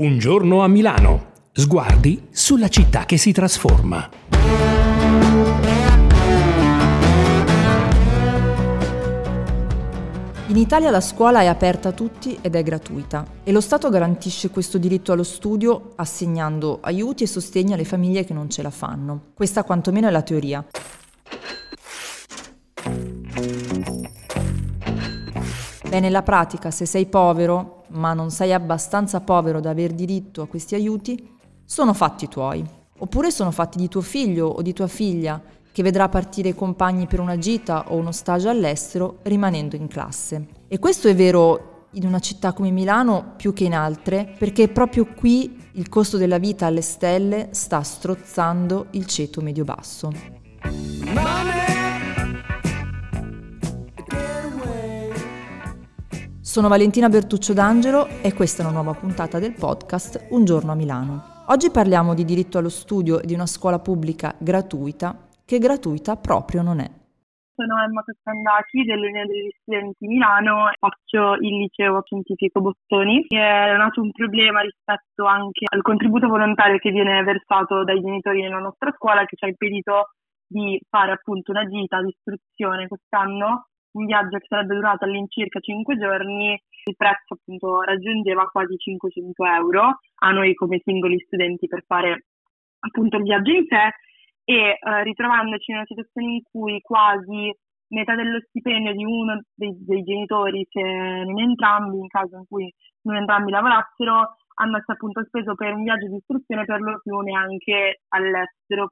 Un giorno a Milano. Sguardi sulla città che si trasforma. In Italia la scuola è aperta a tutti ed è gratuita e lo Stato garantisce questo diritto allo studio assegnando aiuti e sostegni alle famiglie che non ce la fanno. Questa quantomeno è la teoria. Beh, nella pratica, se sei povero, ma non sei abbastanza povero da aver diritto a questi aiuti, sono fatti tuoi. Oppure sono fatti di tuo figlio o di tua figlia, che vedrà partire i compagni per una gita o uno stage all'estero rimanendo in classe. E questo è vero in una città come Milano più che in altre, perché proprio qui il costo della vita alle stelle sta strozzando il ceto medio-basso. Sono Valentina Bertuccio D'Angelo e questa è una nuova puntata del podcast Un giorno a Milano. Oggi parliamo di diritto allo studio e di una scuola pubblica gratuita che gratuita proprio non è. Sono Emma Costandaci dell'Unione degli Studenti Milano, faccio il liceo scientifico Bottoni. È nato un problema rispetto anche al contributo volontario che viene versato dai genitori nella nostra scuola che ci ha impedito di fare appunto una gita di istruzione quest'anno un viaggio che sarebbe durato all'incirca 5 giorni, il prezzo appunto raggiungeva quasi 500 euro a noi come singoli studenti per fare appunto il viaggio in sé e eh, ritrovandoci in una situazione in cui quasi metà dello stipendio di uno dei, dei, genitori, se non entrambi, in caso in cui non entrambi lavorassero, andasse appunto speso per un viaggio di istruzione per lo più neanche all'estero.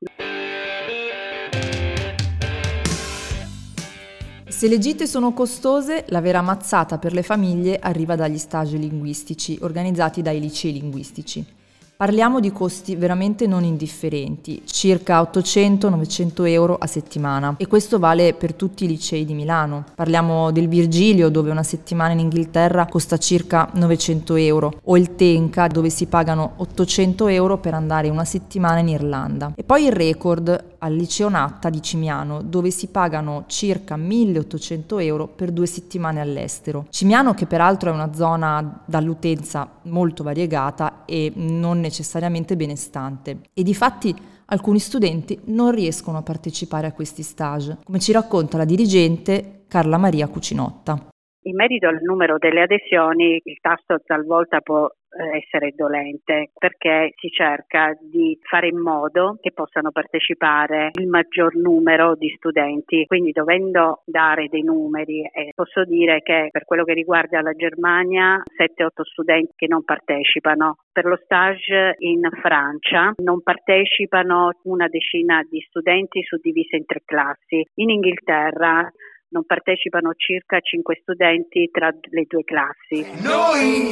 Se le gite sono costose, la vera mazzata per le famiglie arriva dagli stage linguistici organizzati dai licei linguistici. Parliamo di costi veramente non indifferenti, circa 800-900 euro a settimana e questo vale per tutti i licei di Milano. Parliamo del Virgilio dove una settimana in Inghilterra costa circa 900 euro o il Tenka dove si pagano 800 euro per andare una settimana in Irlanda. E poi il record al liceo Natta di Cimiano dove si pagano circa 1800 euro per due settimane all'estero. Cimiano che peraltro è una zona dall'utenza molto variegata e non necessariamente benestante e di fatti alcuni studenti non riescono a partecipare a questi stage, come ci racconta la dirigente Carla Maria Cucinotta. In merito al numero delle adesioni, il tasso talvolta può eh, essere dolente perché si cerca di fare in modo che possano partecipare il maggior numero di studenti. Quindi dovendo dare dei numeri, eh, posso dire che per quello che riguarda la Germania 7-8 studenti che non partecipano. Per lo stage in Francia non partecipano una decina di studenti suddivisi in tre classi. In Inghilterra non partecipano circa 5 studenti tra le due classi. Noi,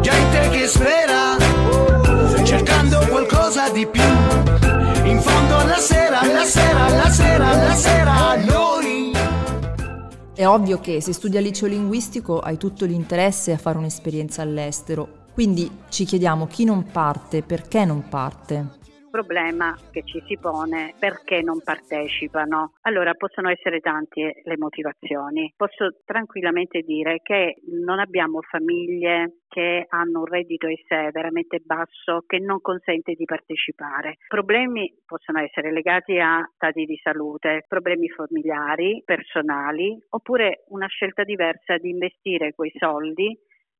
gente che spera, cercando qualcosa di più, in fondo alla sera, alla sera, alla sera, alla sera, noi. È ovvio che se studi al liceo linguistico hai tutto l'interesse a fare un'esperienza all'estero, quindi ci chiediamo chi non parte, perché non parte problema che ci si pone perché non partecipano. Allora possono essere tante le motivazioni. Posso tranquillamente dire che non abbiamo famiglie che hanno un reddito in sé veramente basso che non consente di partecipare. Problemi possono essere legati a stati di salute, problemi familiari, personali, oppure una scelta diversa di investire quei soldi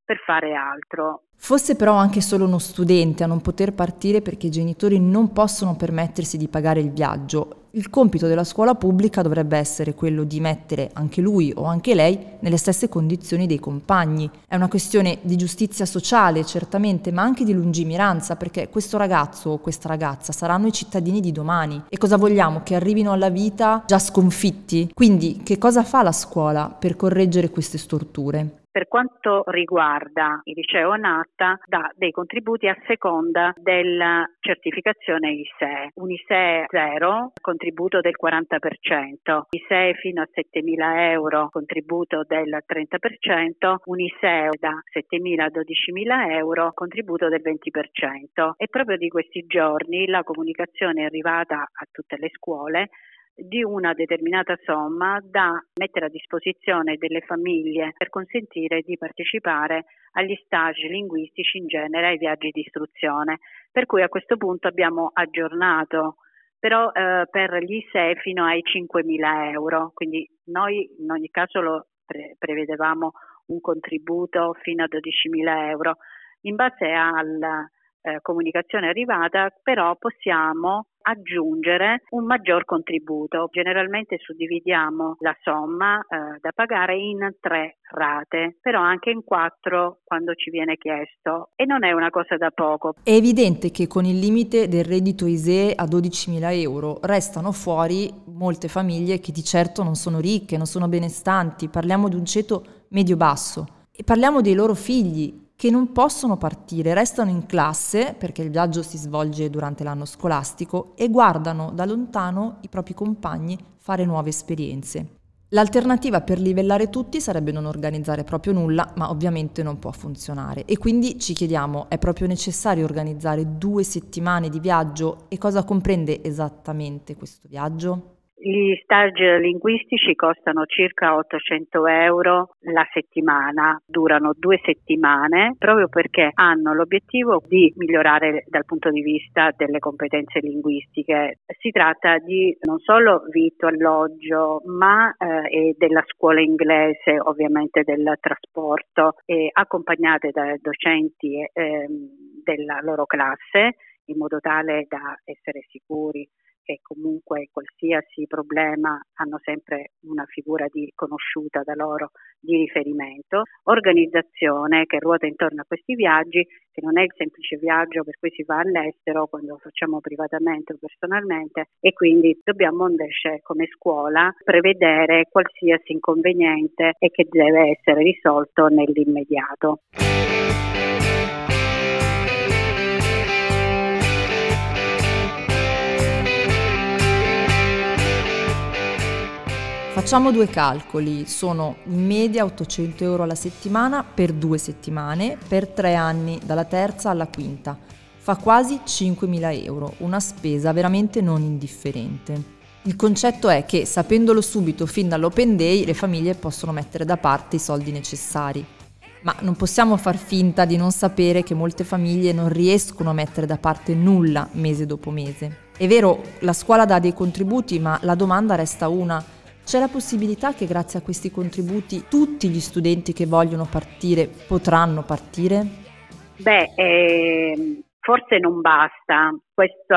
per fare altro. Fosse però anche solo uno studente a non poter partire perché i genitori non possono permettersi di pagare il viaggio, il compito della scuola pubblica dovrebbe essere quello di mettere anche lui o anche lei nelle stesse condizioni dei compagni. È una questione di giustizia sociale, certamente, ma anche di lungimiranza, perché questo ragazzo o questa ragazza saranno i cittadini di domani. E cosa vogliamo? Che arrivino alla vita già sconfitti? Quindi, che cosa fa la scuola per correggere queste storture? Per quanto riguarda il liceo Natta, dà dei contributi a seconda della certificazione ISEE. Un ISEE 0, contributo del 40%, ISEE fino a 7.000 euro, contributo del 30%, un ISEE da 7.000 a 12.000 euro, contributo del 20%. E proprio di questi giorni la comunicazione è arrivata a tutte le scuole di una determinata somma da mettere a disposizione delle famiglie per consentire di partecipare agli stage linguistici in genere, ai viaggi di istruzione. Per cui a questo punto abbiamo aggiornato però eh, per gli ISE fino ai 5.000 euro, quindi noi in ogni caso lo pre- prevedevamo un contributo fino a 12.000 euro. In base alla eh, comunicazione arrivata, però possiamo aggiungere un maggior contributo. Generalmente suddividiamo la somma eh, da pagare in tre rate, però anche in quattro quando ci viene chiesto e non è una cosa da poco. È evidente che con il limite del reddito ISEE a 12.000 euro restano fuori molte famiglie che di certo non sono ricche, non sono benestanti, parliamo di un ceto medio-basso e parliamo dei loro figli che non possono partire, restano in classe perché il viaggio si svolge durante l'anno scolastico e guardano da lontano i propri compagni fare nuove esperienze. L'alternativa per livellare tutti sarebbe non organizzare proprio nulla, ma ovviamente non può funzionare. E quindi ci chiediamo, è proprio necessario organizzare due settimane di viaggio e cosa comprende esattamente questo viaggio? Gli stage linguistici costano circa 800 euro la settimana, durano due settimane proprio perché hanno l'obiettivo di migliorare dal punto di vista delle competenze linguistiche. Si tratta di non solo vitto, alloggio, ma eh, della scuola inglese, ovviamente del trasporto, e accompagnate da docenti eh, della loro classe in modo tale da essere sicuri che comunque qualsiasi problema hanno sempre una figura di conosciuta da loro di riferimento, organizzazione che ruota intorno a questi viaggi, che non è il semplice viaggio per cui si va all'estero quando lo facciamo privatamente o personalmente e quindi dobbiamo invece come scuola prevedere qualsiasi inconveniente e che deve essere risolto nell'immediato. Facciamo due calcoli, sono in media 800 euro alla settimana per due settimane, per tre anni, dalla terza alla quinta. Fa quasi 5.000 euro, una spesa veramente non indifferente. Il concetto è che, sapendolo subito fin dall'open day, le famiglie possono mettere da parte i soldi necessari. Ma non possiamo far finta di non sapere che molte famiglie non riescono a mettere da parte nulla mese dopo mese. È vero, la scuola dà dei contributi, ma la domanda resta una c'è la possibilità che grazie a questi contributi tutti gli studenti che vogliono partire potranno partire? Beh, eh, forse non basta. Questo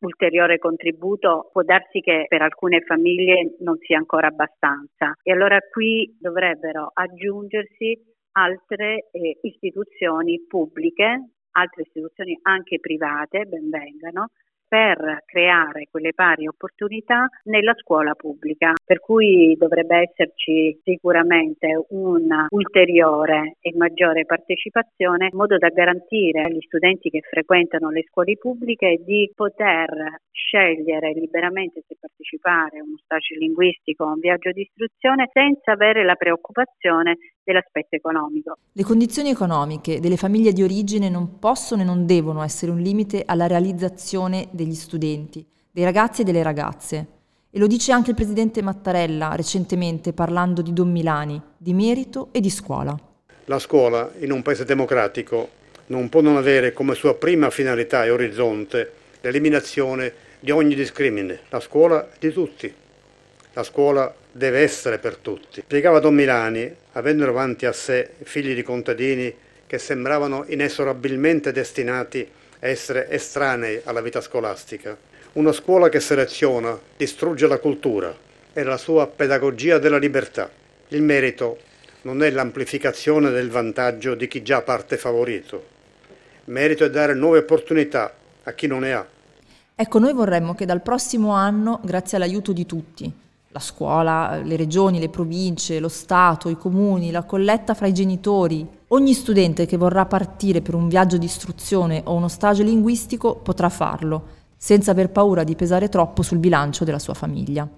ulteriore contributo può darsi che per alcune famiglie non sia ancora abbastanza e allora qui dovrebbero aggiungersi altre eh, istituzioni pubbliche, altre istituzioni anche private, ben vengano, per creare quelle pari opportunità nella scuola pubblica, per cui dovrebbe esserci sicuramente una ulteriore e maggiore partecipazione in modo da garantire agli studenti che frequentano le scuole pubbliche di poter scegliere liberamente se partecipare a uno stage linguistico o a un viaggio di istruzione senza avere la preoccupazione dell'aspetto economico. Le condizioni economiche delle famiglie di origine non possono e non devono essere un limite alla realizzazione degli studenti, dei ragazzi e delle ragazze. E lo dice anche il presidente Mattarella recentemente parlando di Don Milani, di merito e di scuola. La scuola in un paese democratico non può non avere come sua prima finalità e orizzonte l'eliminazione di ogni discrimine. La scuola di tutti. La scuola deve essere per tutti. Spiegava Don Milani, avendo davanti a sé figli di contadini che sembravano inesorabilmente destinati a essere estranei alla vita scolastica. Una scuola che seleziona, distrugge la cultura e la sua pedagogia della libertà. Il merito non è l'amplificazione del vantaggio di chi già parte favorito. Merito è dare nuove opportunità a chi non ne ha. Ecco, noi vorremmo che dal prossimo anno, grazie all'aiuto di tutti, la scuola, le regioni, le province, lo Stato, i comuni, la colletta fra i genitori. Ogni studente che vorrà partire per un viaggio di istruzione o uno stage linguistico potrà farlo, senza aver paura di pesare troppo sul bilancio della sua famiglia.